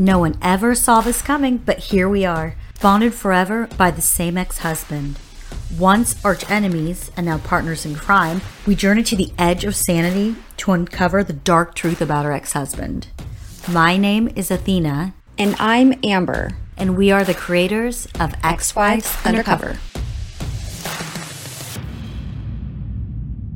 No one ever saw this coming, but here we are, bonded forever by the same ex husband. Once arch enemies and now partners in crime, we journey to the edge of sanity to uncover the dark truth about our ex husband. My name is Athena. And I'm Amber. And we are the creators of Ex Wives Undercover.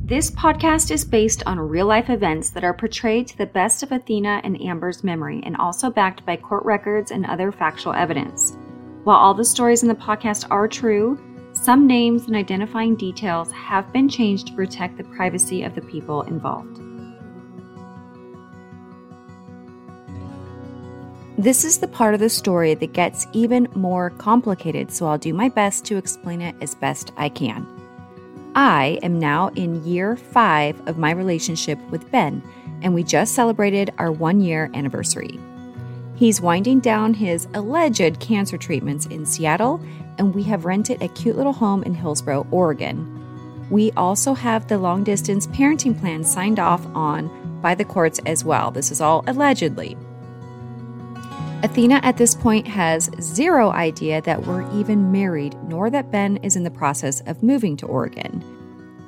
This podcast is based on real life events that are portrayed to the best of Athena and Amber's memory and also backed by court records and other factual evidence. While all the stories in the podcast are true, some names and identifying details have been changed to protect the privacy of the people involved. This is the part of the story that gets even more complicated, so I'll do my best to explain it as best I can. I am now in year five of my relationship with Ben, and we just celebrated our one year anniversary. He's winding down his alleged cancer treatments in Seattle, and we have rented a cute little home in Hillsboro, Oregon. We also have the long distance parenting plan signed off on by the courts as well. This is all allegedly. Athena at this point has zero idea that we're even married, nor that Ben is in the process of moving to Oregon.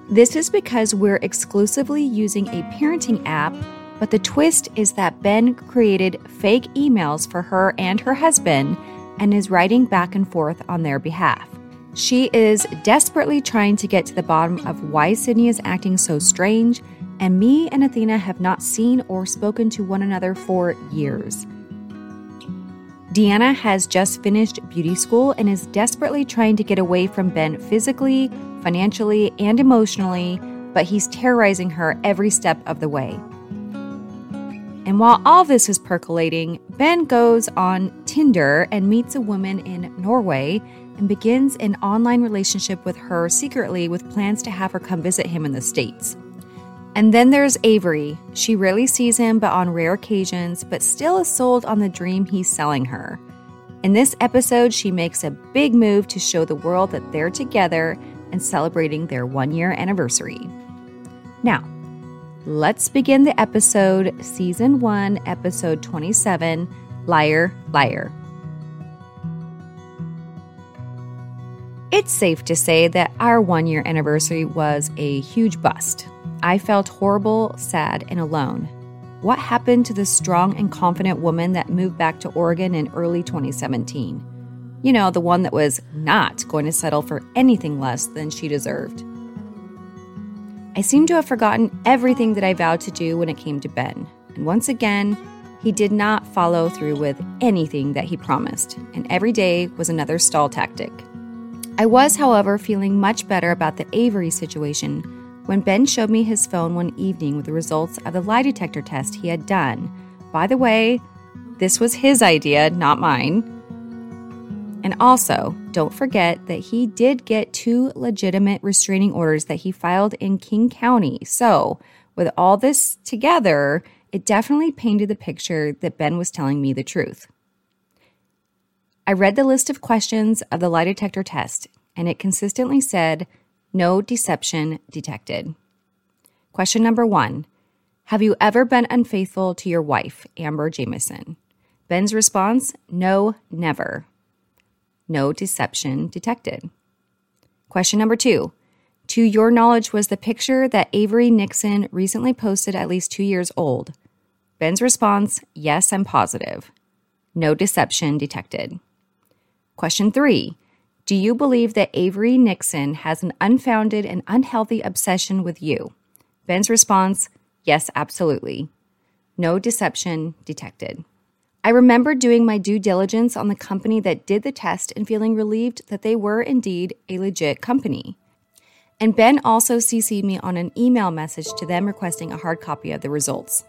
This is because we're exclusively using a parenting app, but the twist is that Ben created fake emails for her and her husband and is writing back and forth on their behalf. She is desperately trying to get to the bottom of why Sydney is acting so strange, and me and Athena have not seen or spoken to one another for years. Deanna has just finished beauty school and is desperately trying to get away from Ben physically, financially, and emotionally, but he's terrorizing her every step of the way. And while all this is percolating, Ben goes on Tinder and meets a woman in Norway and begins an online relationship with her secretly with plans to have her come visit him in the States. And then there's Avery. She rarely sees him but on rare occasions, but still is sold on the dream he's selling her. In this episode, she makes a big move to show the world that they're together and celebrating their one year anniversary. Now, let's begin the episode, Season 1, Episode 27 Liar, Liar. It's safe to say that our one year anniversary was a huge bust. I felt horrible, sad, and alone. What happened to the strong and confident woman that moved back to Oregon in early 2017? You know, the one that was not going to settle for anything less than she deserved. I seem to have forgotten everything that I vowed to do when it came to Ben. And once again, he did not follow through with anything that he promised, and every day was another stall tactic. I was, however, feeling much better about the Avery situation when Ben showed me his phone one evening with the results of the lie detector test he had done. By the way, this was his idea, not mine. And also, don't forget that he did get two legitimate restraining orders that he filed in King County. So, with all this together, it definitely painted the picture that Ben was telling me the truth. I read the list of questions of the lie detector test, and it consistently said no deception detected. Question number one Have you ever been unfaithful to your wife, Amber Jamison? Ben's response No, never. No deception detected. Question number two To your knowledge, was the picture that Avery Nixon recently posted at least two years old? Ben's response Yes, I'm positive. No deception detected. Question three do you believe that Avery Nixon has an unfounded and unhealthy obsession with you? Ben's response Yes, absolutely. No deception detected. I remember doing my due diligence on the company that did the test and feeling relieved that they were indeed a legit company. And Ben also CC'd me on an email message to them requesting a hard copy of the results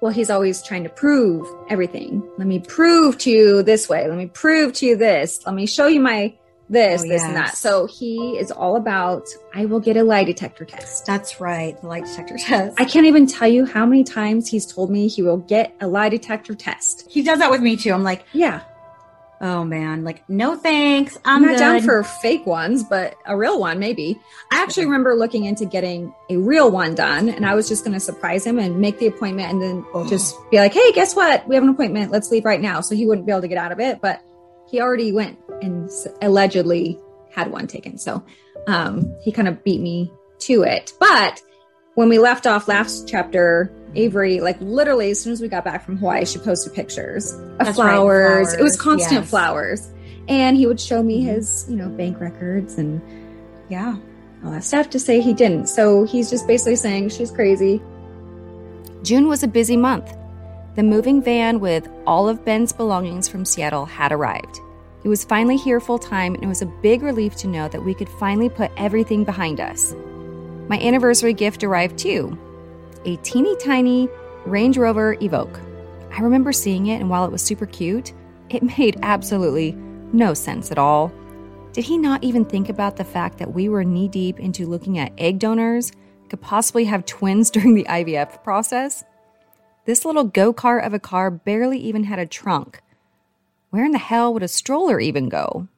well, he's always trying to prove everything. Let me prove to you this way. Let me prove to you this. Let me show you my this, oh, this, yes. and that. So he is all about, I will get a lie detector test. That's right, the lie detector test. I can't even tell you how many times he's told me he will get a lie detector test. He does that with me too. I'm like, yeah. Oh man, like no thanks. I'm, I'm not down for fake ones, but a real one maybe. I actually remember looking into getting a real one done, and I was just going to surprise him and make the appointment, and then Oh. just be like, "Hey, guess what? We have an appointment. Let's leave right now." So he wouldn't be able to get out of it, but he already went and allegedly had one taken. So um, he kind of beat me to it. But when we left off last chapter, Avery, like literally, as soon as we got back from Hawaii, she posted pictures of That's right, flowers. It was constant yes. flowers. And he would show me Mhm. his, you know, bank records and yeah, all that stuff to say he didn't. So he's just basically saying she's crazy. June was a busy month. The moving van with all of Ben's belongings from Seattle had arrived. He was finally here full time, and it was a big relief to know that we could finally put everything behind us. My anniversary gift arrived too a teeny tiny Range Rover Evoque. I remember seeing it, and while it was super cute, it made absolutely no sense at all. Did he not even think about the fact that we were knee deep into looking at egg donors, could possibly have twins during the IVF process? This little go kart of a car barely even had a trunk. Where in the hell would a stroller even go?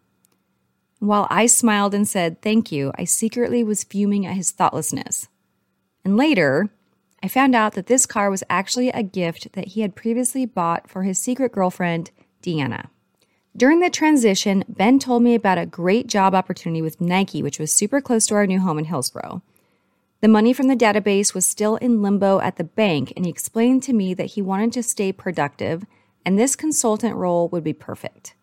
While I smiled and said thank you, I secretly was fuming at his thoughtlessness. And later, I found out that this car was actually a gift that he had previously bought for his secret girlfriend, Deanna. During the transition, Ben told me about a great job opportunity with Nike, which was super close to our new home in Hillsboro. The money from the database was still in limbo at the bank, and he explained to me that he wanted to stay productive, and this consultant role would be perfect.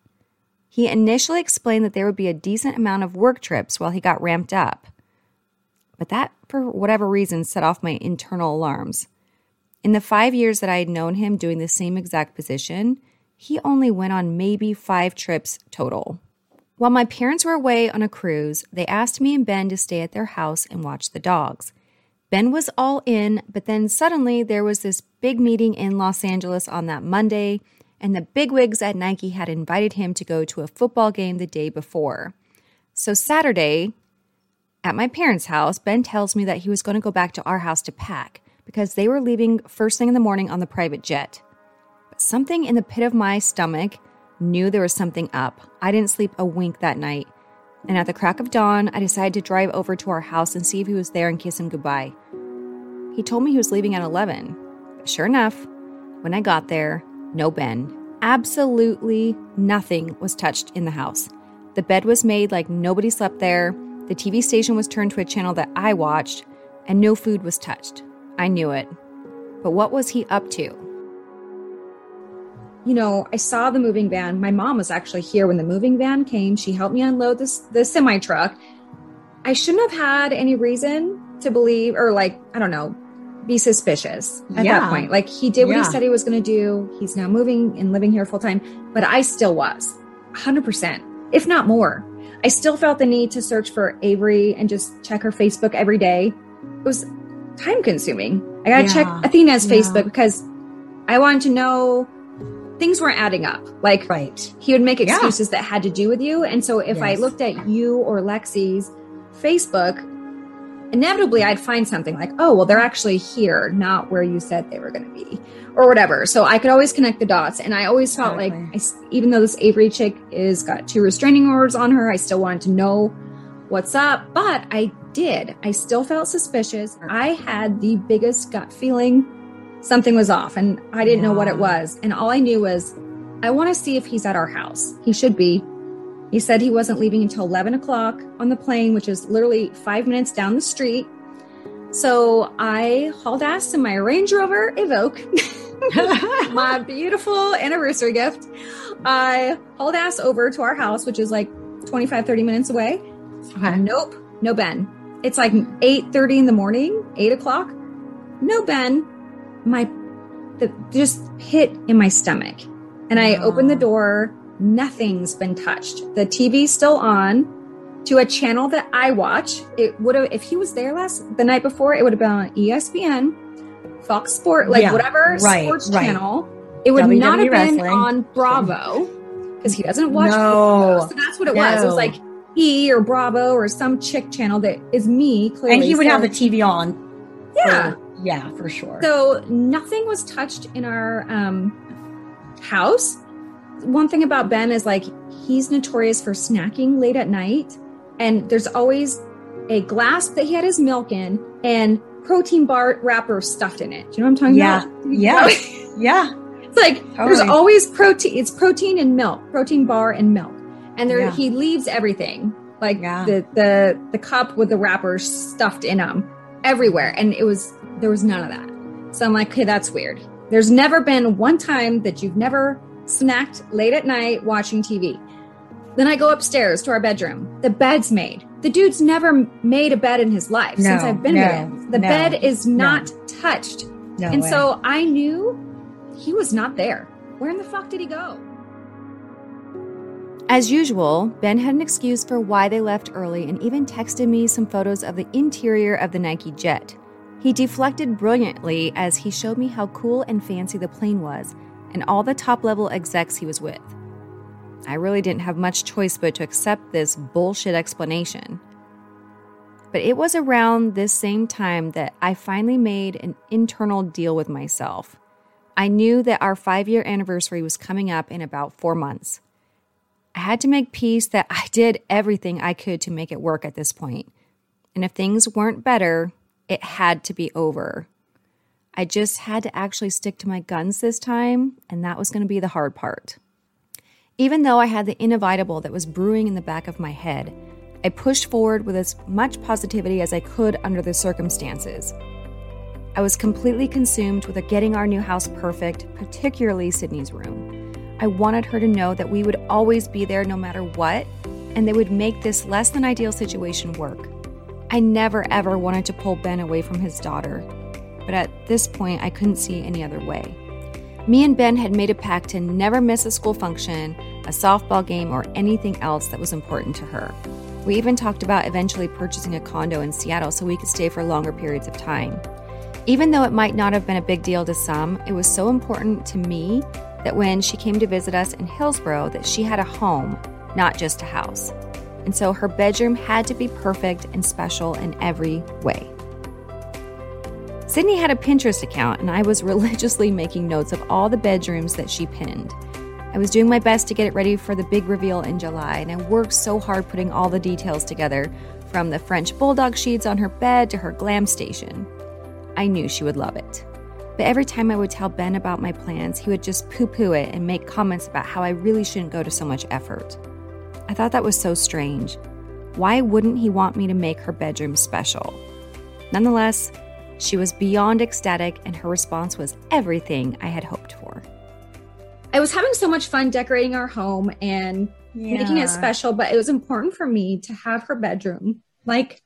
He initially explained that there would be a decent amount of work trips while he got ramped up. But that, for whatever reason, set off my internal alarms. In the five years that I had known him doing the same exact position, he only went on maybe five trips total. While my parents were away on a cruise, they asked me and Ben to stay at their house and watch the dogs. Ben was all in, but then suddenly there was this big meeting in Los Angeles on that Monday, and the bigwigs at Nike had invited him to go to a football game the day before. So Saturday, at my parents' house, Ben tells me that he was going to go back to our house to pack because they were leaving first thing in the morning on the private jet. But something in the pit of my stomach knew there was something up. I didn't sleep a wink that night. And at the crack of dawn, I decided to drive over to our house and see if he was there and kiss him goodbye. He told me he was leaving at 11. But sure enough, when I got there, no Ben. Absolutely nothing was touched in the house. The bed was made like nobody slept there. The TV station was turned to a channel that I watched, and no food was touched. I knew it. But what was he up to? You know, I saw the moving van. My mom was actually here when the moving van came. She helped me unload this the semi truck. I shouldn't have had any reason to believe or like, I don't know, be suspicious at Yeah. that point. Like he did what Yeah. he said he was going to do. He's now moving and living here full time, but I still was 100%, if not more. I still felt the need to search for Avery and just check her Facebook every day. It was time consuming. I got to Yeah. check Athena's. Facebook because I wanted to know things weren't adding up. Like Right. he would make excuses that had to do with you. And so if I looked at you or Lexi's Facebook, inevitably I'd find something like, oh, well, they're actually here, not where you said they were going to be, or whatever. So I could always connect the dots. And I always felt like, Exactly. I s even though this Avery chick is got two restraining orders on her, I still wanted to know what's up. But I did. I still felt suspicious. I had the biggest gut feeling something was off, and I didn't know what it was. And all I knew was, I want to see if he's at our house. He should be. He said he wasn't leaving until 11 o'clock on the plane, which is literally five minutes down the street. So I hauled ass in my Range Rover Evoque, my beautiful anniversary gift. I hauled ass over to our house, which is like 25, 30 minutes away. Okay. Nope, no Ben. It's like 8.30 in the morning, 8 o'clock. No Ben. My, the, just hit in my stomach. And I opened the door. Nothing's been touched. The TV's still on to a channel that I watch. It would have, if he was there last, the night before, it would have been on ESPN, Fox Sport, like Yeah, whatever right, sports right. channel. It would WWE not have been on Bravo because he doesn't watch No. Bravo. So that's what it was. It was like E or Bravo or some chick channel that is me clearly. and he would So- have the TV on. yeah. for- yeah, for sure. So nothing was touched in our um, house. One thing about Ben is like he's notorious for snacking late at night, and there's always a glass that he had his milk in and protein bar wrapper stuffed in it. Do you know what I'm talking yeah. about? Yeah. yeah. yeah. It's like totally. there's always protein. It's protein and milk, protein bar and milk, and there yeah. he leaves everything like yeah. the the the cup with the wrappers stuffed in them everywhere, and it was there was none of that. So I'm like, okay, that's weird. There's never been one time that you've never snacked late at night watching TV. Then I go upstairs to our bedroom. The bed's made. The dude's never made a bed in his life no, since I've been no, with him. The no, bed is not touched. and way. so I knew he was not there. Where in the fuck did he go? As usual, Ben had an excuse for why they left early and even texted me some photos of the interior of the Nike jet. He deflected brilliantly as he showed me how cool and fancy the plane was and all the top level execs he was with. I really didn't have much choice but to accept this bullshit explanation. But it was around this same time that I finally made an internal deal with myself. I knew that our five year anniversary was coming up in about four months. I had to make peace that I did everything I could to make it work at this point. And if things weren't better, it had to be over. I just had to actually stick to my guns this time, and that was going to be the hard part. Even though I had the inevitable that was brewing in the back of my head, I pushed forward with as much positivity as I could under the circumstances. I was completely consumed with getting our new house perfect, particularly Sydney's room. I wanted her to know that we would always be there no matter what, and they would make this less than ideal situation work. I never ever wanted to pull Ben away from his daughter, but at this point, I couldn't see any other way. Me and Ben had made a pact to never miss a school function, a softball game, or anything else that was important to her. We even talked about eventually purchasing a condo in Seattle so we could stay for longer periods of time. Even though it might not have been a big deal to some, it was so important to me that when she came to visit us in Hillsboro that she had a home, not just a house. And so her bedroom had to be perfect and special in every way. Sydney had a Pinterest account, and I was religiously making notes of all the bedrooms that she pinned. I was doing my best to get it ready for the big reveal in July, and I worked so hard putting all the details together from the French bulldog sheets on her bed to her glam station. I knew she would love it. But every time I would tell Ben about my plans, he would just poo poo it and make comments about how I really shouldn't go to so much effort. I thought that was so strange. Why wouldn't he want me to make her bedroom special? Nonetheless, she was beyond ecstatic, and her response was everything I had hoped for. I was having so much fun decorating our home and yeah. making it special, but it was important for me to have her bedroom like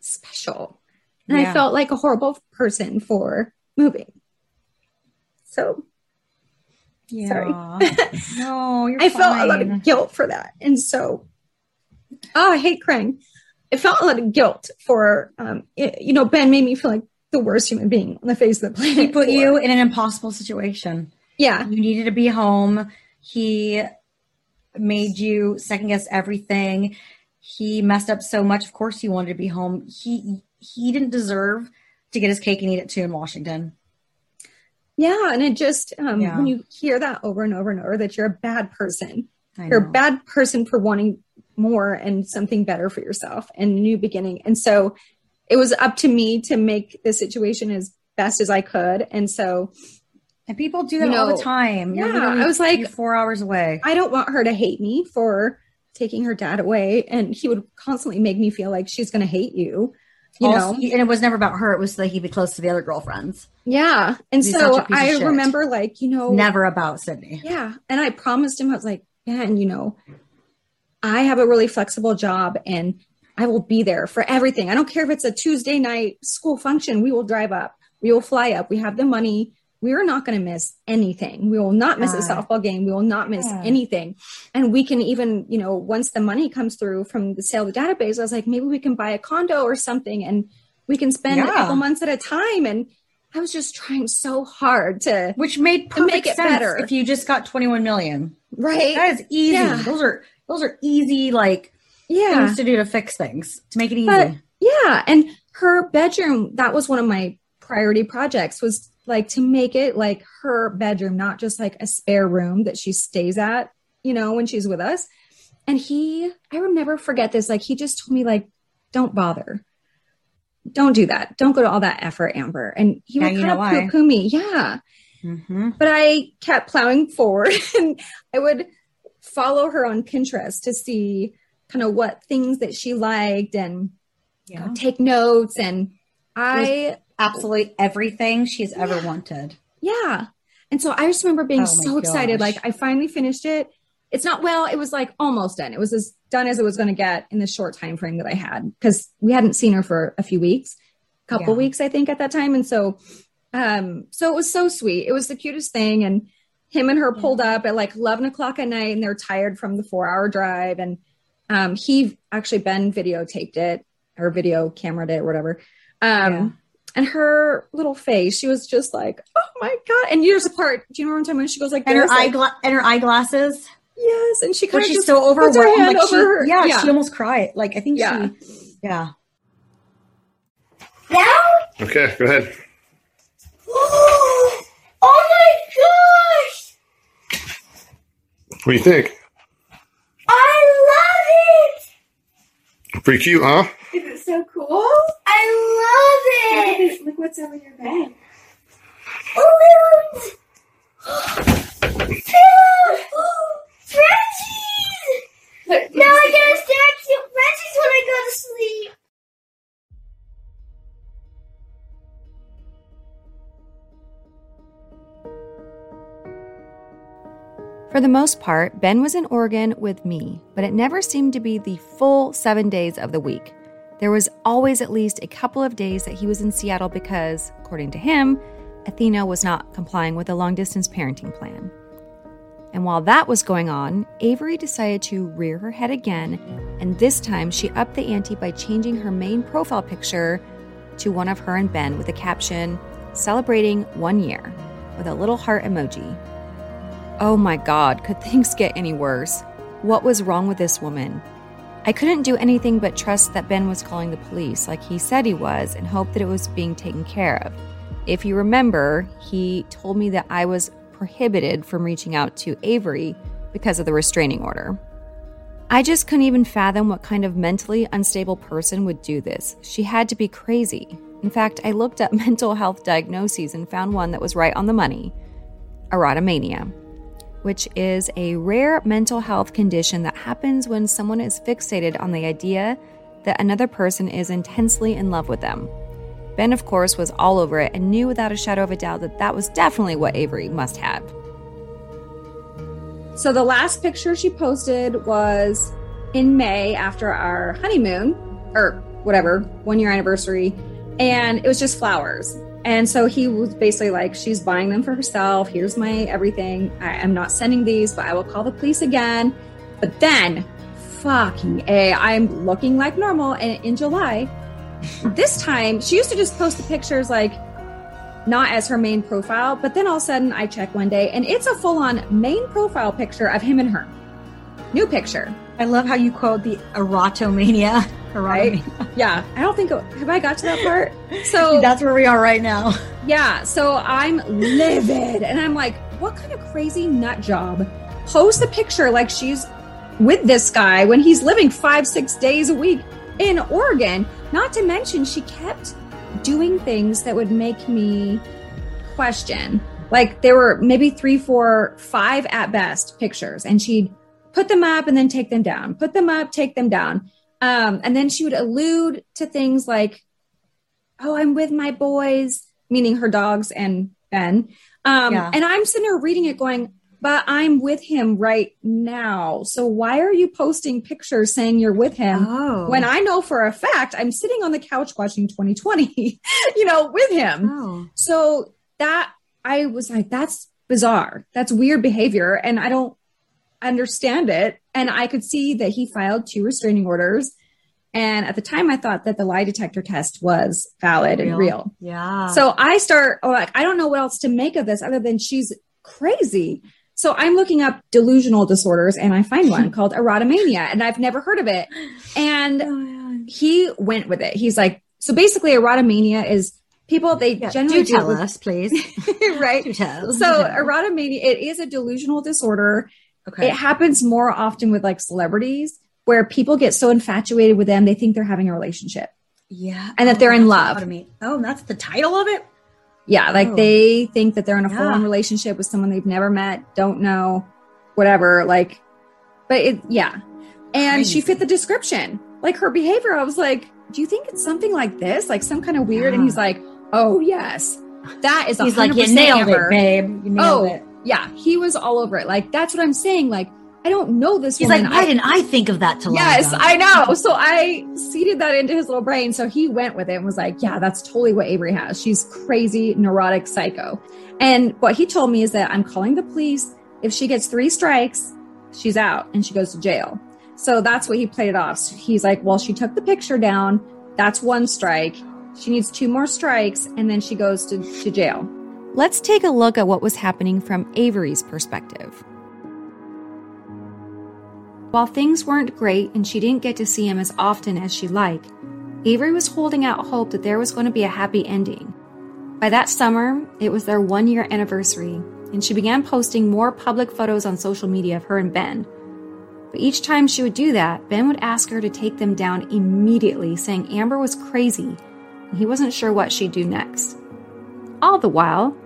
special. And yeah. I felt like a horrible person for moving. So yeah. sorry. no, I fine. felt a lot of guilt for that. And so, oh, I hate crying. I felt a lot of guilt for, um, it, you know, Ben made me feel like the worst human being on the face of the planet. He put for. you in an impossible situation. Yeah. You needed to be home. He made you second guess everything. He messed up so much. Of course, he wanted to be home. He he didn't deserve to get his cake and eat it too in Washington. Yeah, and it just um, yeah. when you hear that over and over and over that you're a bad person, you're a bad person for wanting more and something better for yourself and a new beginning. And so it was up to me to make the situation as best as I could. And so and people do that you know, all the time. Yeah, I was like four hours away. I don't want her to hate me for taking her dad away, and he would constantly make me feel like she's going to hate you you also, know? and it was never about her. It was that he'd be close to the other girlfriends. Yeah. And so i remember like you know never about sydney. Yeah. And i promised him i was like man, you know i have a really flexible job and i will be there for everything i don't care if it's a tuesday night school function we will drive up we will fly up we have the money we are not going to miss anything. We will not miss a softball game. We will not miss yeah. anything. And we can even, you know, once the money comes through from the sale of the database, I was like, maybe we can buy a condo or something and we can spend yeah. a couple months at a time. And I was just trying so hard to, which made perfect make it sense better. If you just got 21 million, right? That is easy. Those are, those are easy, like yeah. things to do to fix things, to make it easy. But, yeah. And her bedroom, that was one of my priority projects was like to make it like her bedroom, not just like a spare room that she stays at you know, when she's with us. And he, I will never forget this. Like he just told me, like, don't bother. Don't do that. Don't go to all that effort, Amber. And he would kind of poo poo me. Yeah. Mm-hmm. But I kept plowing forward and I would follow her on Pinterest to see kind of what things that she liked and yeah. take notes. And I absolutely everything she's ever wanted. Yeah. And so I just remember being oh so excited. Like I finally finished it. It's not well, it was like almost done. It was as done as it was going to get in the short time frame that I had because we hadn't seen her for a few weeks, a couple yeah. weeks, I think, at that time. And so um, so it was so sweet. It was the cutest thing. And him and her pulled up at like 11 o'clock at night and they're tired from the four hour drive. And um, he actually, Ben videotaped it or video camered it or whatever. Um, yeah. And her little face, she was just like, "Oh my god!" And years apart, do you remember one time when she goes like, and her eyegla- and her eyeglasses. Yes, and she kind of she's so overwhelmed. Like over she, her. Yeah, yeah, she almost cried. Like I think yeah. she, yeah. Now. Okay, go ahead. oh my gosh! What do you think? I love it. Pretty cute, huh? Is it so cool? I love it. Look what's over your bed. Oh, the most part, Ben was in Oregon with me, but it never seemed to be the full seven days of the week. There was always at least a couple of days that he was in Seattle because, according to him, Athena was not complying with the long distance parenting plan. And while that was going on, Avery decided to rear her head again, and this time she upped the ante by changing her main profile picture to one of her and Ben with the caption, Celebrating one year, with a little heart emoji. Oh my God, could things get any worse? What was wrong with this woman? I couldn't do anything but trust that Ben was calling the police like he said he was and hope that it was being taken care of. If you remember, he told me that I was prohibited from reaching out to Avery because of the restraining order. I just couldn't even fathom what kind of mentally unstable person would do this. She had to be crazy. In fact, I looked up mental health diagnoses and found one that was right on the money erotomania which is a rare mental health condition that happens when someone is fixated on the idea that another person is intensely in love with them. Ben, of course, was all over it and knew without a shadow of a doubt that that was definitely what Avery must have. So the last picture she posted was in May after our honeymoon, or whatever, one year anniversary. And it was just flowers. And so he was basically like, she's buying them for herself. Here's my everything. I am not sending these, but I will call the police again. But then, fucking A, I'm looking like normal. And in July, this time, she used to just post the pictures like not as her main profile. But then all of a sudden, I check one day and it's a full on main profile picture of him and her. New picture. I love how you quote the erotomania. Right? yeah. I don't think, have I got to that part? So that's where we are right now. Yeah. So I'm livid and I'm like, what kind of crazy nut job post a picture like she's with this guy when he's living five, six days a week in Oregon? Not to mention, she kept doing things that would make me question. Like there were maybe three, four, five at best pictures, and she'd put them up and then take them down, put them up, take them down. Um, and then she would allude to things like, oh, I'm with my boys, meaning her dogs and Ben. Um, yeah. And I'm sitting there reading it going, but I'm with him right now. So why are you posting pictures saying you're with him oh. when I know for a fact I'm sitting on the couch watching 2020, you know, with him? Oh. So that I was like, that's bizarre. That's weird behavior. And I don't, understand it. And I could see that he filed two restraining orders. And at the time, I thought that the lie detector test was valid real. and real. Yeah. So I start, oh, like, I don't know what else to make of this other than she's crazy. So I'm looking up delusional disorders and I find one called erotomania and I've never heard of it. And oh, he went with it. He's like, so basically, erotomania is people they yeah, generally do tell with, us, please. right. Do tell. So erotomania, it is a delusional disorder Okay. It happens more often with like celebrities where people get so infatuated with them they think they're having a relationship. Yeah. And that oh, they're in love. Oh, that's the title of it? Yeah, like oh. they think that they're in a yeah. full-on relationship with someone they've never met, don't know, whatever. Like, but it, yeah. And Crazy. she fit the description. Like her behavior, I was like, do you think it's something like this? Like some kind of weird? Yeah. And he's like, oh, yes. That is He's like, you nailed it, babe. You nailed oh, it. Yeah. He was all over it. Like, that's what I'm saying. Like, I don't know this. He's woman. like, why I, didn't I think of that to Yes, I know. So I seeded that into his little brain. So he went with it and was like, yeah, that's totally what Avery has. She's crazy, neurotic psycho. And what he told me is that I'm calling the police. If she gets three strikes, she's out and she goes to jail. So that's what he played it off. So he's like, well, she took the picture down. That's one strike. She needs two more strikes and then she goes to, to jail. Let's take a look at what was happening from Avery's perspective. While things weren't great and she didn't get to see him as often as she'd like, Avery was holding out hope that there was going to be a happy ending. By that summer, it was their one year anniversary, and she began posting more public photos on social media of her and Ben. But each time she would do that, Ben would ask her to take them down immediately, saying Amber was crazy and he wasn't sure what she'd do next. All the while,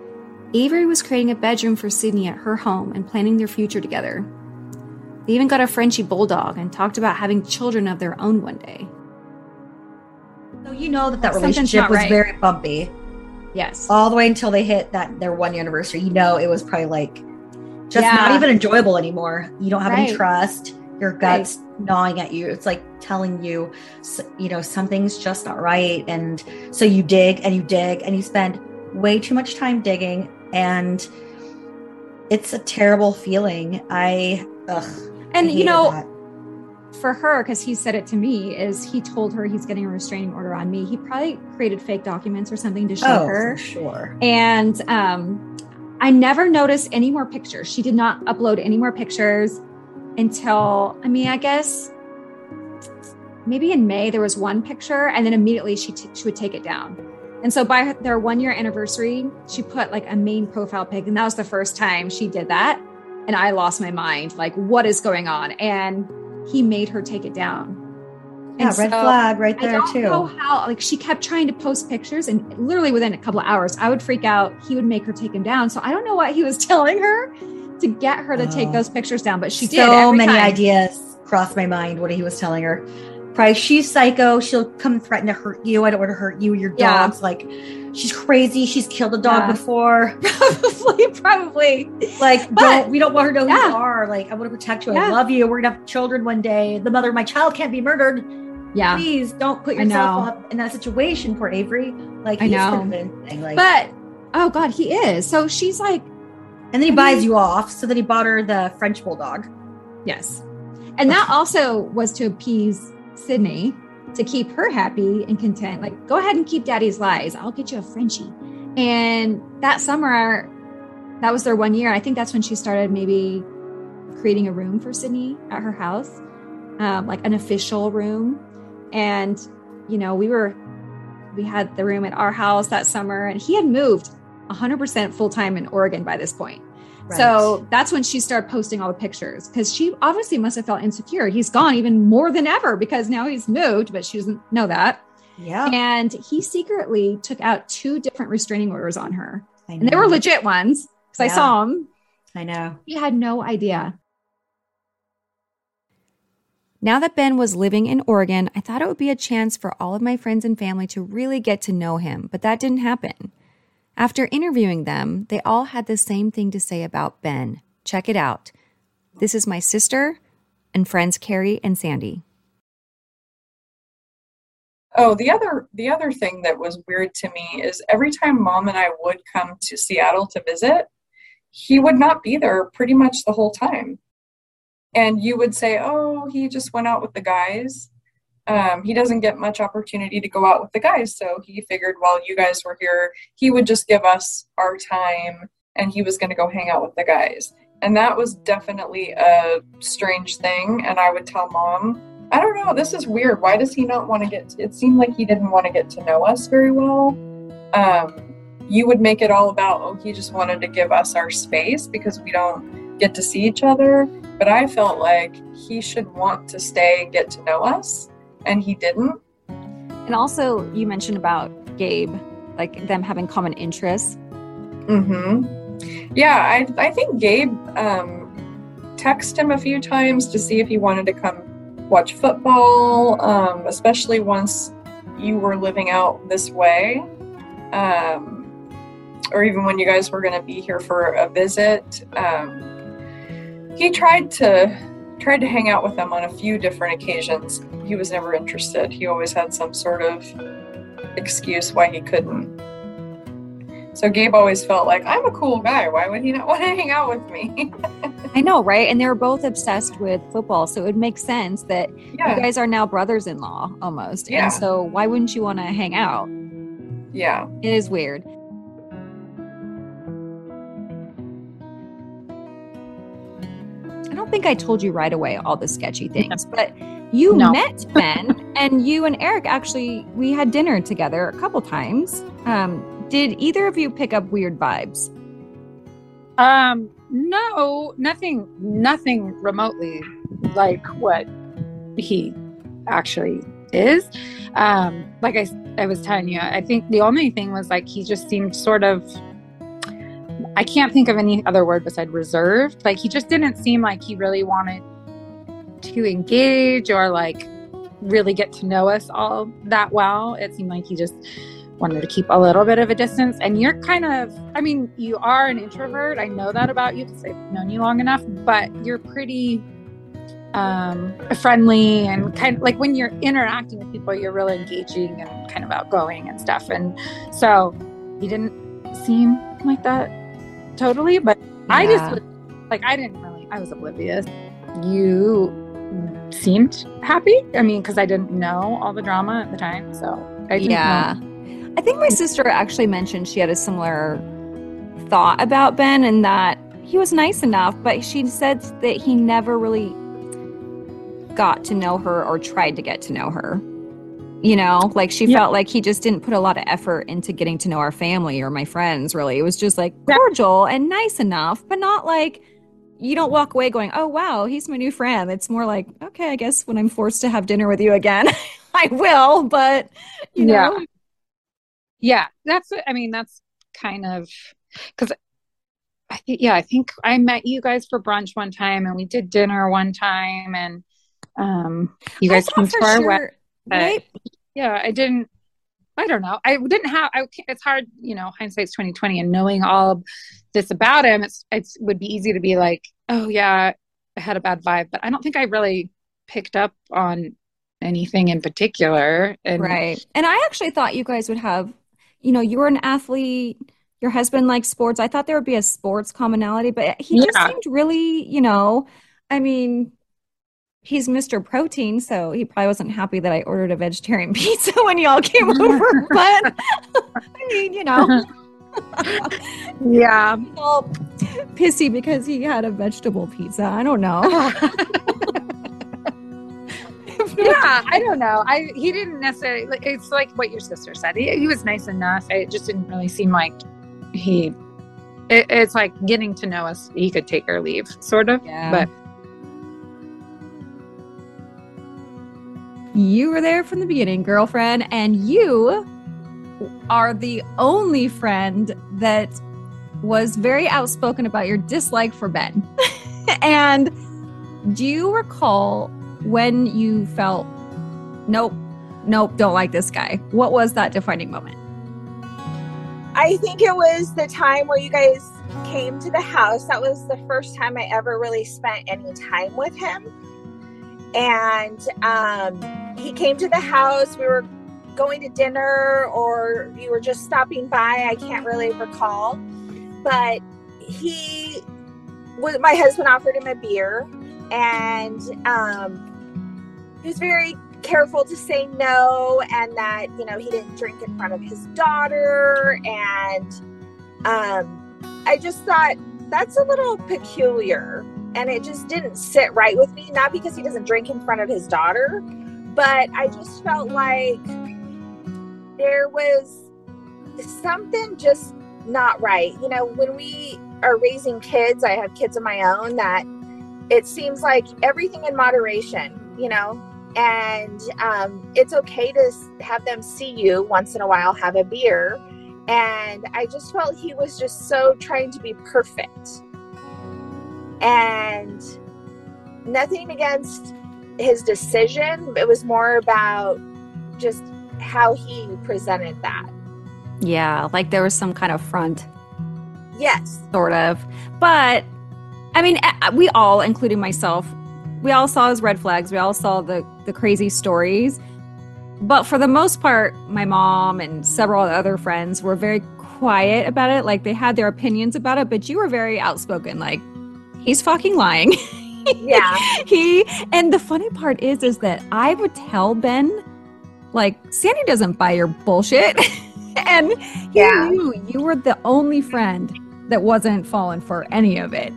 Avery was creating a bedroom for Sydney at her home and planning their future together. They even got a Frenchie bulldog and talked about having children of their own one day. So you know that that relationship was right. very bumpy. Yes. All the way until they hit that their one year anniversary. You know, it was probably like just yeah. not even enjoyable anymore. You don't have right. any trust. Your gut's right. gnawing at you. It's like telling you, you know, something's just not right. And so you dig and you dig and you spend way too much time digging. And it's a terrible feeling. I, ugh. And you know, that. for her, because he said it to me, is he told her he's getting a restraining order on me. He probably created fake documents or something to show oh, her. sure. And um, I never noticed any more pictures. She did not upload any more pictures until, I mean, I guess maybe in May there was one picture, and then immediately she t- she would take it down. And so by their one year anniversary, she put like a main profile pic, and that was the first time she did that and I lost my mind. Like, what is going on? And he made her take it down. Yeah, red flag right there I too. Know how like she kept trying to post pictures, and literally within a couple of hours, I would freak out. He would make her take him down. So I don't know what he was telling her to get her to oh. take those pictures down, but she so did. So many time. ideas crossed my mind what he was telling her. She's psycho. She'll come threaten to hurt you. I don't want to hurt you. Your dog's yeah. like she's crazy. She's killed a dog yeah. before. probably, probably. Like, but, don't, we don't want her to know yeah. who you are. Like, I want to protect you. I love you. We're gonna have children one day. The mother of my child can't be murdered. Yeah. Please don't put yourself up in that situation, poor Avery. Like, I know. Like, but oh god, he is. So she's like, and then he I buys mean, you off. So then he bought her the French bulldog. Yes, and that also was to appease Sydney to keep her happy and content. Like, go ahead and keep daddy's lies. I'll get you a Frenchie. And that summer, that was their one year. I think that's when she started maybe creating a room for Sydney at her house, um, like an official room. And, you know, we were, we had the room at our house that summer, and he had moved 100% full time in Oregon by this point. So that's when she started posting all the pictures because she obviously must have felt insecure. He's gone even more than ever because now he's moved, but she doesn't know that. Yeah. And he secretly took out two different restraining orders on her. And they were legit ones because yeah. I saw them. I know. He had no idea. Now that Ben was living in Oregon, I thought it would be a chance for all of my friends and family to really get to know him, but that didn't happen. After interviewing them, they all had the same thing to say about Ben. Check it out. This is my sister and friends Carrie and Sandy. Oh, the other the other thing that was weird to me is every time mom and I would come to Seattle to visit, he would not be there pretty much the whole time. And you would say, "Oh, he just went out with the guys." Um, he doesn't get much opportunity to go out with the guys. So he figured while you guys were here, he would just give us our time and he was going to go hang out with the guys. And that was definitely a strange thing. And I would tell mom, I don't know, this is weird. Why does he not want to get, to, it seemed like he didn't want to get to know us very well. Um, you would make it all about, oh, he just wanted to give us our space because we don't get to see each other. but I felt like he should want to stay and get to know us, and he didn't. And also, you mentioned about Gabe, like them having common interests. Mm-hmm. Yeah, I, I think Gabe um, texted him a few times to see if he wanted to come watch football, um, especially once you were living out this way. Um, or even when you guys were going to be here for a visit. Um, he tried to tried to hang out with them on a few different occasions. He was never interested. He always had some sort of excuse why he couldn't. So Gabe always felt like I'm a cool guy. Why would he not want to hang out with me? I know, right? And they were both obsessed with football, so it would make sense that yeah. you guys are now brothers-in-law almost. Yeah. And so why wouldn't you want to hang out? Yeah. It is weird. Think I told you right away all the sketchy things, but you no. met Ben and you and Eric actually we had dinner together a couple times. Um, did either of you pick up weird vibes? Um, no, nothing, nothing remotely like what he actually is. Um, like I, I was telling you, I think the only thing was like he just seemed sort of I can't think of any other word besides reserved. Like he just didn't seem like he really wanted to engage or like really get to know us all that well. It seemed like he just wanted to keep a little bit of a distance. And you're kind of, I mean, you are an introvert. I know that about you because I've known you long enough, but you're pretty um, friendly and kind of like when you're interacting with people, you're really engaging and kind of outgoing and stuff. And so he didn't seem like that totally. But yeah. I just was, like I didn't really. I was oblivious. You seemed happy. I mean, because I didn't know all the drama at the time, so I yeah. Know. I think my sister actually mentioned she had a similar thought about Ben and that he was nice enough, but she said that he never really got to know her or tried to get to know her you know like she yeah. felt like he just didn't put a lot of effort into getting to know our family or my friends really it was just like cordial and nice enough but not like you don't walk away going oh wow he's my new friend it's more like okay i guess when i'm forced to have dinner with you again i will but you know yeah. yeah that's i mean that's kind of because I th- yeah i think i met you guys for brunch one time and we did dinner one time and um you guys came to our sure- right? yeah, I didn't. I don't know. I didn't have. I, it's hard, you know. Hindsight's twenty twenty, and knowing all this about him, it's it would be easy to be like, oh yeah, I had a bad vibe, but I don't think I really picked up on anything in particular. And, right. And I actually thought you guys would have, you know, you were an athlete. Your husband likes sports. I thought there would be a sports commonality, but he yeah. just seemed really, you know, I mean, he's Mr. Protein, so he probably wasn't happy that I ordered a vegetarian pizza when y'all came over. But I mean, you know. yeah. All pissy because he had a vegetable pizza. I don't know. yeah, I don't know. I he didn't necessarily. It's like what your sister said. He, he was nice enough. It just didn't really seem like he. It, it's like getting to know us. He could take or leave, sort of. Yeah. But You were there from the beginning, girlfriend, and you are the only friend that was very outspoken about your dislike for Ben. and do you recall when you felt, nope, nope, don't like this guy? What was that defining moment? I think it was the time where you guys came to the house. That was the first time I ever really spent any time with him. And um, he came to the house. We were going to dinner or you were just stopping by. I can't really recall. But he my husband offered him a beer and um, he was very careful to say no and that, you know, he didn't drink in front of his daughter. And um, I just thought that's a little peculiar and it just didn't sit right with me. Not because he doesn't drink in front of his daughter, but I just felt like there was something just not right. You know, when we are raising kids, I have kids of my own that it seems like everything in moderation, you know, and um, it's okay to have them see you once in a while have a beer. And I just felt he was just so trying to be perfect. And nothing against his decision, it was more about just how he presented that. Yeah, like there was some kind of front. Yes. Sort of. But I mean, we all, including myself, we all saw his red flags. We all saw the the crazy stories. But for the most part, my mom and several other friends were very quiet about it. Like they had their opinions about it, but you were very outspoken. Like he's fucking lying. Yeah. he and the funny part is is that I would tell Ben like Sandy doesn't buy your bullshit. and yeah. knew you were the only friend that wasn't falling for any of it.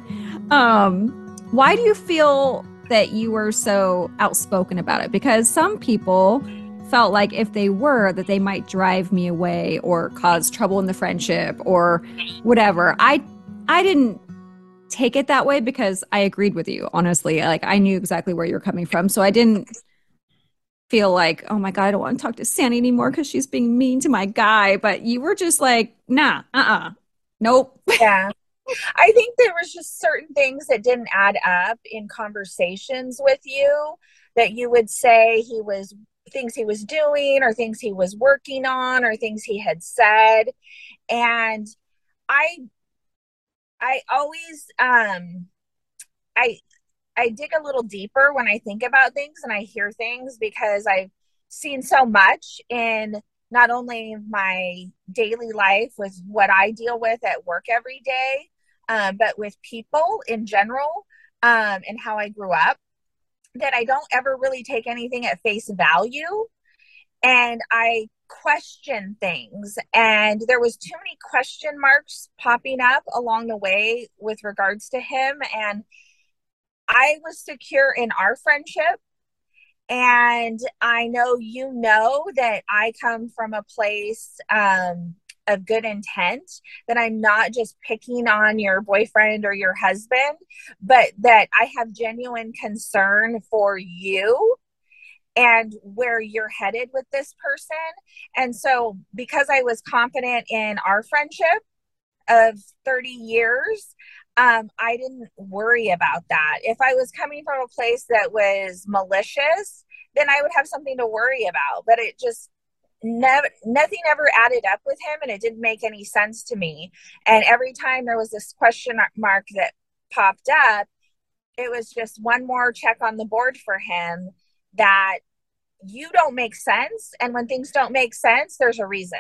Um, why do you feel that you were so outspoken about it? Because some people felt like if they were that they might drive me away or cause trouble in the friendship or whatever. I I didn't take it that way because I agreed with you, honestly. Like I knew exactly where you're coming from. So I didn't feel like, oh my God, I don't want to talk to Sandy anymore because she's being mean to my guy. But you were just like, nah, uh uh-uh. uh, nope. Yeah. I think there was just certain things that didn't add up in conversations with you that you would say he was things he was doing or things he was working on or things he had said and i i always um i i dig a little deeper when i think about things and i hear things because i've seen so much in not only my daily life with what i deal with at work every day um, but with people in general um, and how I grew up, that I don't ever really take anything at face value. And I question things. And there was too many question marks popping up along the way with regards to him. And I was secure in our friendship. And I know you know that I come from a place um, of good intent that I'm not just picking on your boyfriend or your husband, but that I have genuine concern for you and where you're headed with this person. And so, because I was confident in our friendship of 30 years, um, I didn't worry about that. If I was coming from a place that was malicious, then I would have something to worry about. But it just never nothing ever added up with him and it didn't make any sense to me and every time there was this question mark that popped up it was just one more check on the board for him that you don't make sense and when things don't make sense there's a reason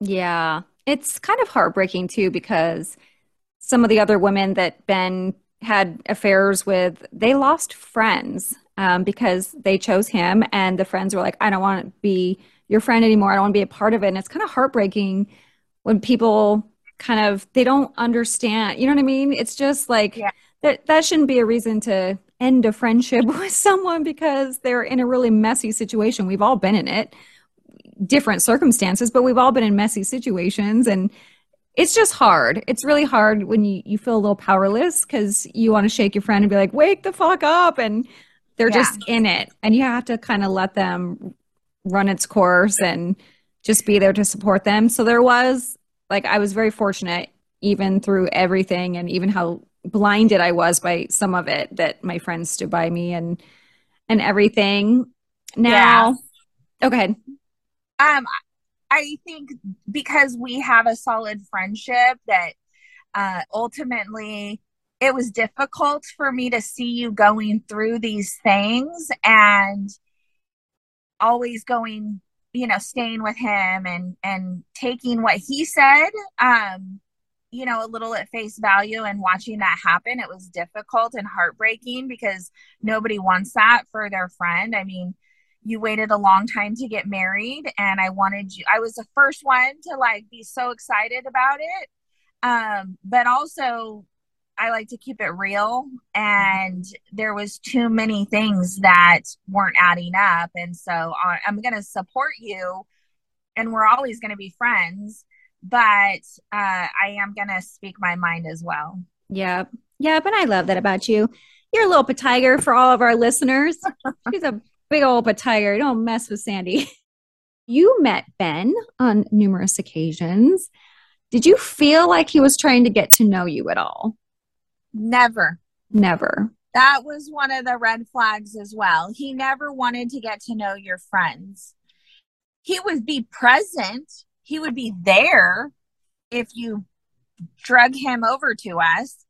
yeah it's kind of heartbreaking too because some of the other women that ben had affairs with they lost friends um, because they chose him and the friends were like i don't want to be your friend anymore. I don't want to be a part of it. And it's kind of heartbreaking when people kind of they don't understand. You know what I mean? It's just like yeah. that that shouldn't be a reason to end a friendship with someone because they're in a really messy situation. We've all been in it. Different circumstances, but we've all been in messy situations and it's just hard. It's really hard when you, you feel a little powerless because you want to shake your friend and be like, wake the fuck up. And they're yeah. just in it. And you have to kind of let them run its course and just be there to support them. So there was like I was very fortunate even through everything and even how blinded I was by some of it that my friends stood by me and and everything. Now yeah. okay. Um I think because we have a solid friendship that uh ultimately it was difficult for me to see you going through these things and always going you know staying with him and and taking what he said um you know a little at face value and watching that happen it was difficult and heartbreaking because nobody wants that for their friend. I mean you waited a long time to get married and i wanted you i was the first one to like be so excited about it. Um but also I like to keep it real and there was too many things that weren't adding up. And so uh, I'm going to support you and we're always going to be friends but uh, I am going to speak my mind as well. Yeah. Yeah, but I love that about you. You're a little bit tiger for all of our listeners. She's a big old tiger. Don't mess with Sandy. You met Ben on numerous occasions. Did you feel like he was trying to get to know you at all? Never. Never. That was one of the red flags as well. He never wanted to get to know your friends. He would be present, he would be there if you drug him over to us,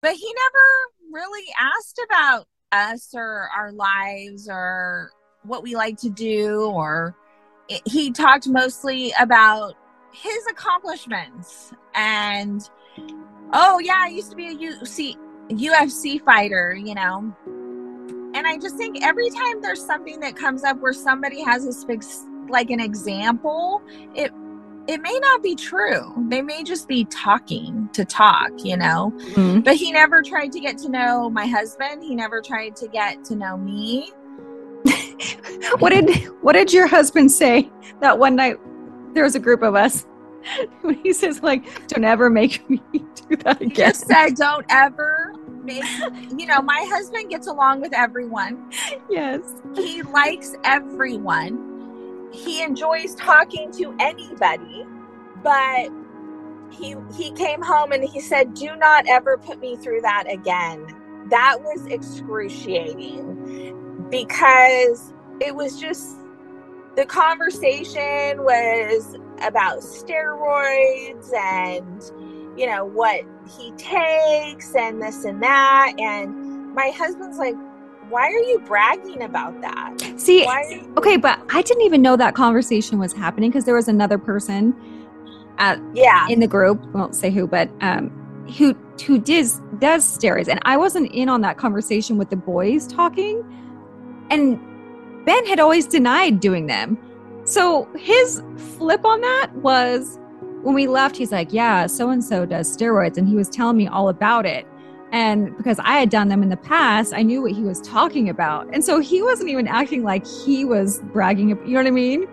but he never really asked about us or our lives or what we like to do or he talked mostly about his accomplishments and oh yeah i used to be a UC, ufc fighter you know? And i just think every time there's something that comes up where somebody has a big like an example it it may not be true. They may just be talking to talk you know? Mm-hmm. but he never tried to get to know my husband. He never tried to get to know me. What did what did your husband say that one night there was a group of us? He says like don't ever make me do that again. he just said don't ever make you know my husband gets along with everyone. Yes. He likes everyone he enjoys talking to anybody but he he came home and he said do not ever put me through that again. That was excruciating because it was just the conversation was about steroids and you know what he takes and this and that. And my husband's like why are you bragging about that see you- okay but i didn't even know that conversation was happening because there was another person at yeah in the group won't say who but um who who does does steroids and i wasn't in on that conversation with the boys talking and Ben had always denied doing them. So his flip on that was when we left, he's like, Yeah, so and so does steroids. And he was telling me all about it. And because I had done them in the past, I knew what he was talking about. And so he wasn't even acting like he was bragging. You know what I mean?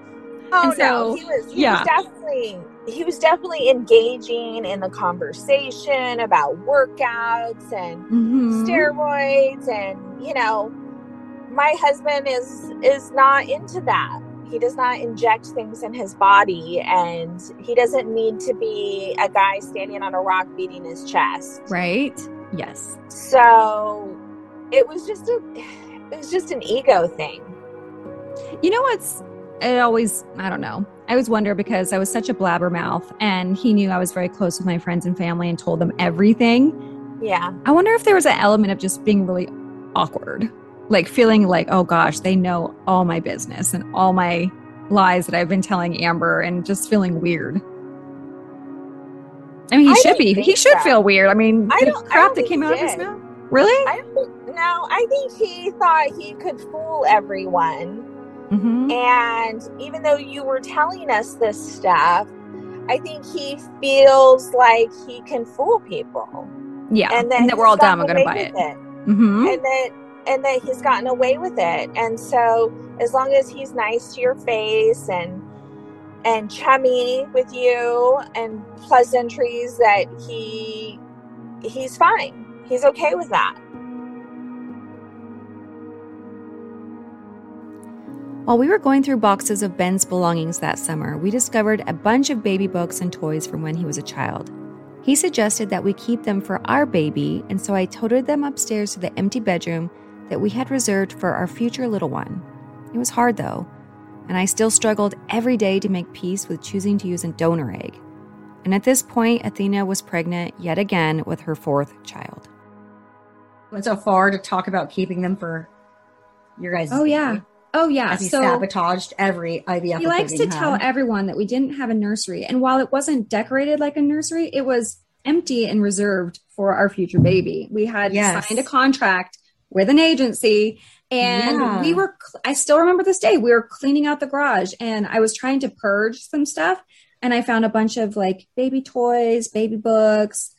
Oh so, no, he was. He yeah. was definitely he was definitely engaging in the conversation about workouts and mm-hmm. steroids and you know my husband is is not into that he does not inject things in his body and he doesn't need to be a guy standing on a rock beating his chest right yes. So it was just a it was just an ego thing. You know what's it always i don't know. I always wonder because i was such a blabbermouth and he knew i was very close with my friends and family and told them everything. Yeah. I wonder if there was an element of just being really awkward like feeling like, oh gosh, they know all my business and all my lies that I've been telling Amber and just feeling weird. I mean, he I should be. He should feel weird. I mean, I the crap that came out of his mouth. Really? I don't, no, I think he thought he could fool everyone. Mm-hmm. And even though you were telling us this stuff, I think he feels like he can fool people. Yeah. And, then and that we're all dumb. I'm going to buy it. it. Mm-hmm. And that and that he's gotten away with it. And so as long as he's nice to your face and and chummy with you and pleasantries that he he's fine. He's okay with that. While we were going through boxes of Ben's belongings that summer, we discovered a bunch of baby books and toys from when he was a child. He suggested that we keep them for our baby, and so I toted them upstairs to the empty bedroom that we had reserved for our future little one. It was hard, though, and I still struggled every day to make peace with choosing to use a donor egg. And at this point, Athena was pregnant yet again with her fourth child. Went so far to talk about keeping them for your guys. Oh, yeah. Oh yeah, As he so sabotaged every IVF. He likes to tell everyone that we didn't have a nursery, and while it wasn't decorated like a nursery, it was empty and reserved for our future baby. We had yes. signed a contract with an agency and yeah. we were i still remember this day we were cleaning out the garage and i was trying to purge some stuff and i found a bunch of like baby toys baby books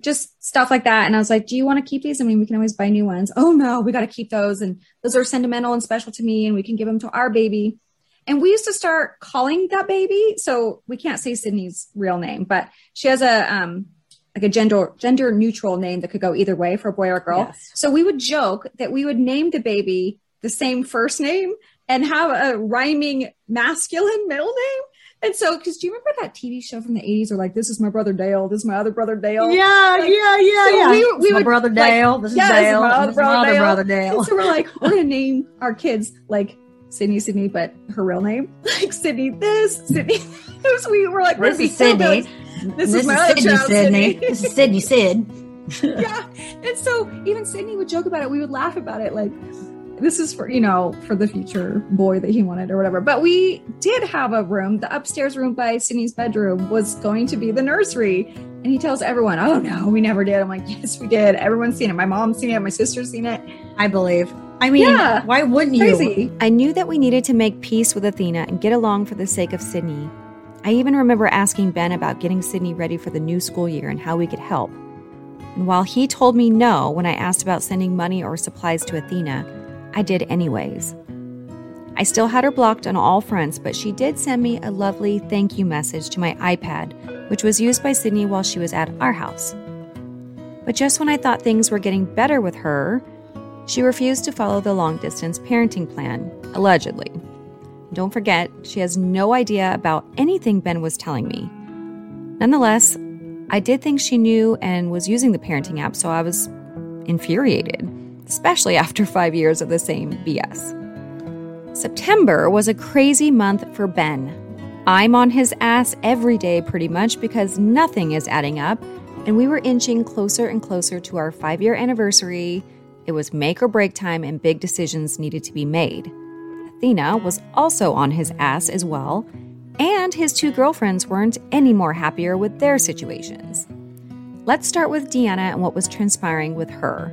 just stuff like that. And i was like do you want to keep these? I mean we can always buy new ones. Oh no we got to keep those. And those are sentimental and special to me and we can give them to our baby. And we used to start calling that baby so we can't say sydney's real name but she has a um like a gender gender neutral name that could go either way for a boy or a girl. Yes. So we would joke that we would name the baby the same first name and have a rhyming masculine middle name. And so, because do you remember that TV show from the 80s or like, this is my brother Dale, this is my other brother Dale? Yeah, like, yeah, yeah, so yeah. We, we would, brother Dale, this is yeah, Dale, this is my, brother, Dale. brother Dale. And so we're like, we're going to name our kids like Sydney, Sydney, but her real name, like Sydney this, Sydney this. We were like, this is Sydney. This, this is my other Sydney, child, Sydney. Sydney. this is Sydney Sid. yeah. And so even Sydney would joke about it. We would laugh about it. Like, this is for you know for the future boy that he wanted or whatever but we did have a room the upstairs room by sydney's bedroom was going to be the nursery and he tells everyone oh no we never did i'm like yes we did everyone's seen it my mom's seen it my sister's seen it i believe i mean yeah, why wouldn't you crazy. i knew that we needed to make peace with athena and get along for the sake of sydney i even remember asking ben about getting sydney ready for the new school year and how we could help and while he told me no when i asked about sending money or supplies to athena I did anyways. I still had her blocked on all fronts, but she did send me a lovely thank you message to my iPad, which was used by Sydney while she was at our house. But just when I thought things were getting better with her, she refused to follow the long distance parenting plan, allegedly. Don't forget, she has no idea about anything Ben was telling me. Nonetheless, I did think she knew and was using the parenting app, so I was infuriated especially after five years of the same BS. September was a crazy month for Ben. I'm on his ass every day pretty much because nothing is adding up, and we were inching closer and closer to our five year anniversary. It was make or break time, and big decisions needed to be made. Athena was also on his ass as well, and his two girlfriends weren't any more happier with their situations. Let's start with Deanna and what was transpiring with her.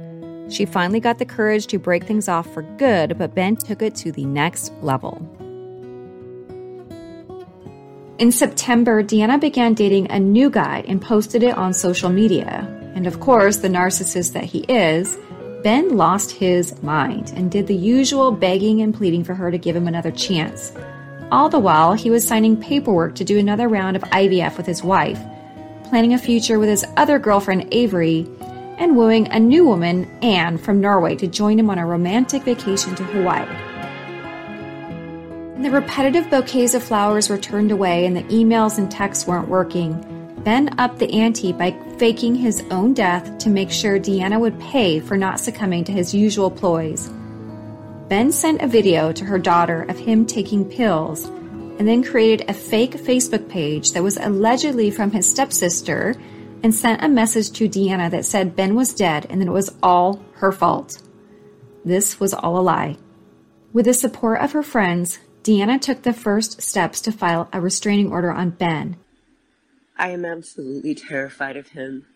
She finally got the courage to break things off for good, but Ben took it to the next level. In September, Deanna began dating a new guy and posted it on social media. And of course, the narcissist that he is, Ben lost his mind and did the usual begging and pleading for her to give him another chance. All the while, he was signing paperwork to do another round of IVF with his wife, planning a future with his other girlfriend, Avery, and wooing a new woman, Anne, from Norway to join him on a romantic vacation to Hawaii. The repetitive bouquets of flowers were turned away and the emails and texts weren't working. Ben upped the ante by faking his own death to make sure Deanna would pay for not succumbing to his usual ploys. Ben sent a video to her daughter of him taking pills and then created a fake Facebook page that was allegedly from his stepsister and sent a message to Deanna that said Ben was dead and that it was all her fault. This was all a lie. With the support of her friends, Deanna took the first steps to file a restraining order on Ben. I am absolutely terrified of him.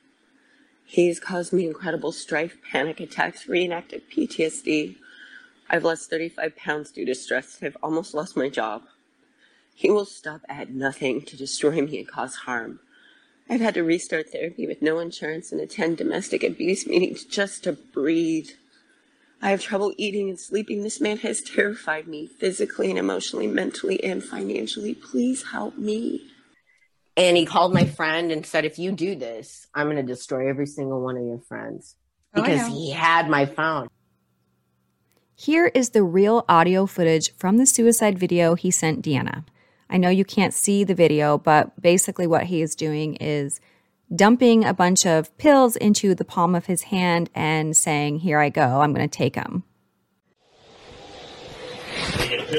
He's caused me incredible strife, panic attacks, reenacted PTSD. I've lost 35 pounds due to stress. I've almost lost my job. He will stop at nothing to destroy me and cause harm. I've had to restart therapy with no insurance and attend domestic abuse meetings just to breathe. I have trouble eating and sleeping. This man has terrified me physically and emotionally, mentally and financially. Please help me. And he called my friend and said, if you do this, I'm going to destroy every single one of your friends oh, because oh, he had my phone. Here is the real audio footage from the suicide video he sent Deanna. I know you can't see the video, but basically, what he is doing is dumping a bunch of pills into the palm of his hand and saying, Here I go, I'm going to take them.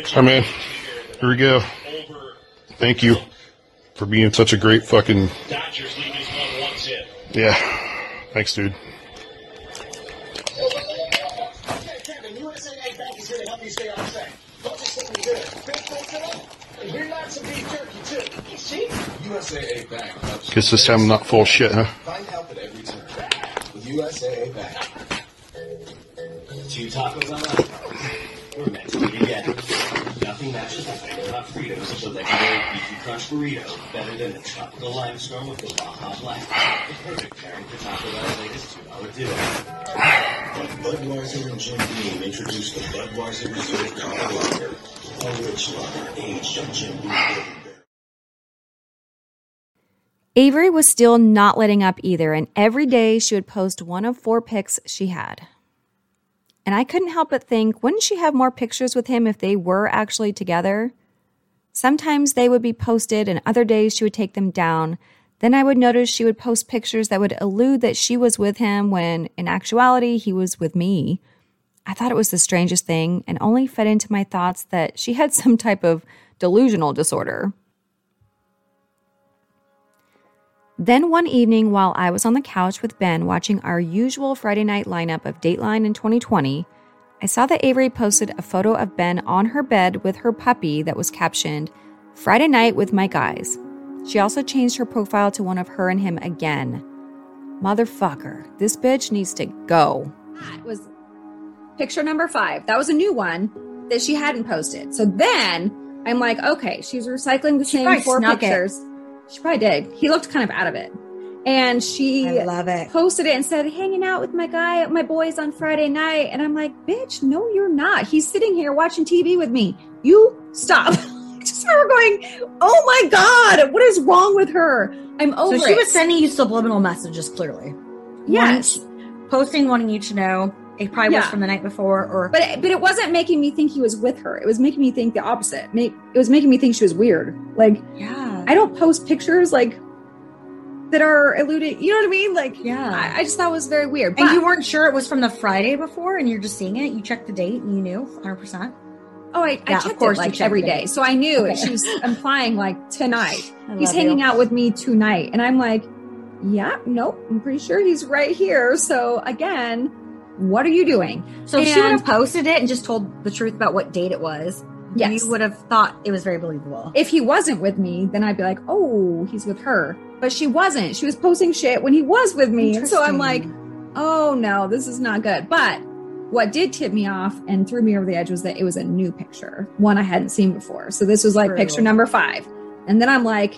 Come in. Here we go. Thank you for being such a great fucking. Yeah. Thanks, dude. USAA Bank. Guess this time I'm not full shit, huh? Find help at every turn with USAA Bank. Two tacos on that. We're meant to be together. Nothing matches the flavor hot Fritos, so legendary beefy crunch burrito better than the tropical limestone with the Baja Blast. The perfect pairing for Taco Bell's latest two-dollar duo. Budweiser and Jim Beam introduced the Budweiser Reserve Copper Lager, a rich lager aged on Jim Beam Avery was still not letting up either, and every day she would post one of four pics she had. And I couldn't help but think, wouldn't she have more pictures with him if they were actually together? Sometimes they would be posted, and other days she would take them down. Then I would notice she would post pictures that would allude that she was with him when, in actuality, he was with me. I thought it was the strangest thing and only fed into my thoughts that she had some type of delusional disorder. Then one evening, while I was on the couch with Ben watching our usual Friday night lineup of Dateline in 20/20, I saw that Avery posted a photo of Ben on her bed with her puppy that was captioned, Friday night with my guys. She also changed her profile to one of her and him again. Motherfucker, this bitch needs to go. That was picture number five. That was a new one that she hadn't posted. So then I'm like, okay, she's recycling the same four snuck it. She probably did. He looked kind of out of it. And she I love it. posted it and said, hanging out with my guy, my boys on Friday night. And I'm like, bitch, no, you're not. He's sitting here watching TV with me. You stop. Just remember going, oh my God, what is wrong with her? I'm over so she it. was sending you subliminal messages, clearly. Yes. Posting, wanting you to know. It probably was from the night before, or But it, but it wasn't making me think he was with her. It was making me think the opposite. It was making me think she was weird. Like yeah, I don't post pictures like that are eluding. You know what I mean? Like Yeah. I, I just thought it was very weird. and But- you weren't sure it was from the Friday before, and you're just seeing it. You checked the date, and you knew 100. percent oh, I, Yeah, I of checked course it like every it. so I knew Okay. she was implying like tonight. He's hanging you. out with me tonight, and I'm like, yeah, nope. I'm pretty sure he's right here. So again, what are you doing? So if she would have posted it and just told the truth about what date it was, Yes. you would have thought it was very believable. if he wasn't with me, then I'd be like, oh, he's with her. But she wasn't. She was posting shit when he was with me. And so I'm like, oh no, this is not good. But what did tip me off and threw me over the edge was that it was a new picture, one I hadn't seen before. So this was like True. picture number five. And then I'm like,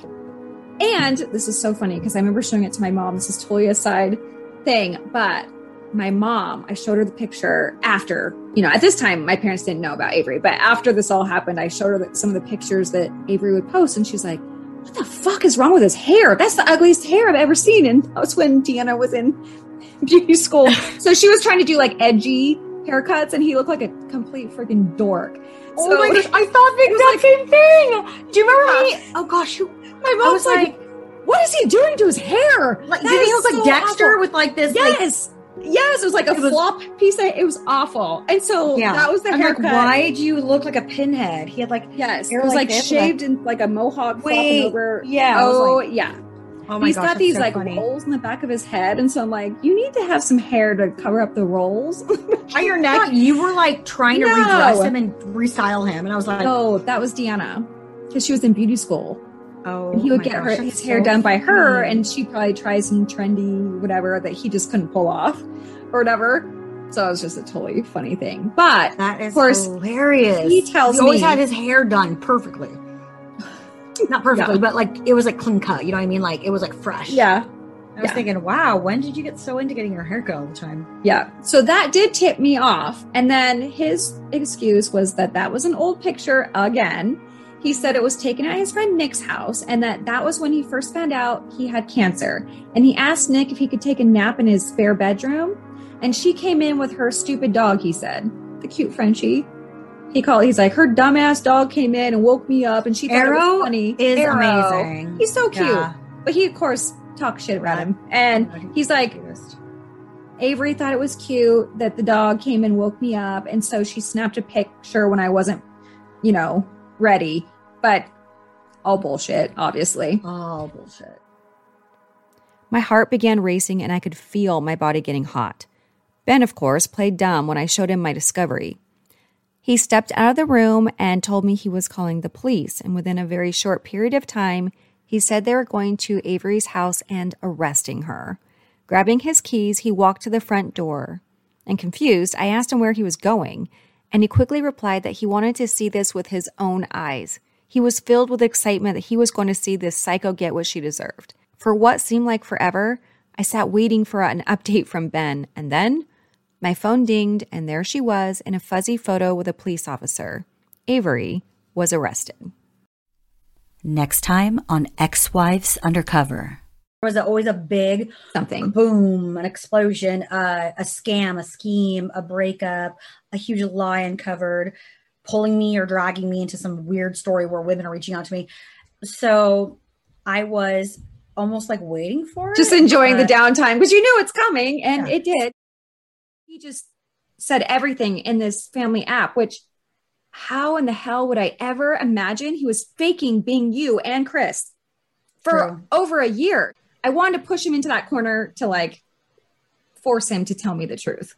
and this is so funny because I remember showing it to my mom. This is totally a side thing, but my mom, I showed her the picture after, you know, at this time, my parents didn't know about Avery, but after this all happened, I showed her that- some of the pictures that Avery would post, and she's like, what the fuck is wrong with his hair? That's the ugliest hair I've ever seen. And that was when Deanna was in beauty school. so she was trying to do like edgy haircuts, and he looked like a complete freaking dork. Oh my gosh, I thought the exact same thing. Do you remember me? Oh gosh, who, My mom's was like, like, what is he doing to his hair? like did he look like Dexter awful. with like this? like- Yes. it was like a was- flop piece. Of, it was awful. And so yeah, that was the I'm haircut. Like, why do you look like a pinhead? He had like Yes, it was like, this, shaved and like a mohawk Wait, over. yeah, Oh like- yeah. Oh my He's gosh, got these so like funny. rolls in the back of his head, and so I'm like, you need to have some hair to cover up the rolls. on your neck. You were like trying to No. redress him and restyle him, and I was like, oh, that was Deanna because she was in beauty school. Oh, And he would my get gosh, her that's his hair done by her, funny. and she probably tries some trendy whatever that he just couldn't pull off or whatever. So it was just a totally funny thing. But that is of course, hilarious. he tells me he always me- had his hair done perfectly. Not perfectly, Yeah. but like it was like clean cut. You know what I mean? Like it was like fresh. yeah, I was Yeah. thinking, wow, when did you get so into getting your hair cut all the time? Yeah. So that did tip me off. And then his excuse was that that was an old picture again. He said it was taken at his friend Nick's house and that that was when he first found out he had cancer. And he asked Nick if he could take a nap in his spare bedroom. And she came in with her stupid dog, he said. The cute Frenchie. He called, he's like, her dumbass dog came in and woke me up and she thought it Arrow was funny. is Arrow. amazing. He's so cute. Yeah. But he, of course, talks shit about him. And he's like, Avery thought it was cute that the dog came and woke me up. And so she snapped a picture when I wasn't, you know, ready. But all bullshit, obviously. All bullshit. My heart began racing and I could feel my body getting hot. Ben, of course, played dumb when I showed him my discovery. He stepped out of the room and told me he was calling the police, and within a very short period of time, he said they were going to Avery's house and arresting her. Grabbing his keys, he walked to the front door. And confused, I asked him where he was going, and he quickly replied that he wanted to see this with his own eyes. He was filled with excitement that he was going to see this psycho get what she deserved. For what seemed like forever, I sat waiting for an update from Ben, and then my phone dinged, and there she was in a fuzzy photo with a police officer. Avery was arrested. Next time on Ex Wives Undercover. Was always a big something boom an explosion uh, a scam a scheme a breakup a huge lie uncovered pulling me or dragging me into some weird story where women are reaching out to me so i was almost like waiting for just it just enjoying the downtime because you knew it's coming and yeah. it did he just said everything in this family app which how in the hell would i ever imagine he was faking being you and chris for True. over a year I wanted to push him into that corner to like force him to tell me the truth.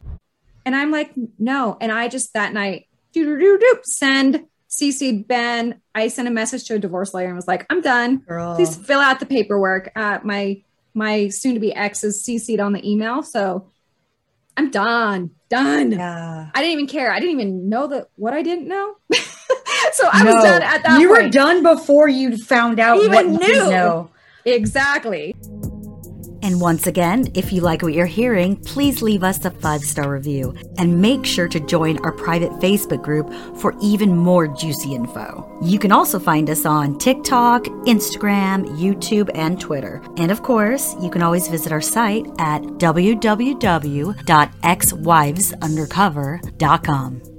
And I'm like, no. And I just that night, do do do do send CC Ben. I sent a message to a divorce lawyer and was like, I'm done. Girl. Please fill out the paperwork. Uh, my my soon to be ex is CC'd on the email. So I'm done. Done. Yeah. I didn't even care. I didn't even know that what I didn't know. so I no, was done at that You point. were done before you found out even what knew. you know. Exactly. And once again, if you like what you're hearing, please leave us a five star review and make sure to join our private Facebook group for even more juicy info. You can also find us on TikTok, Instagram, YouTube, and Twitter. And of course, you can always visit our site at www.xwivesundercover.com.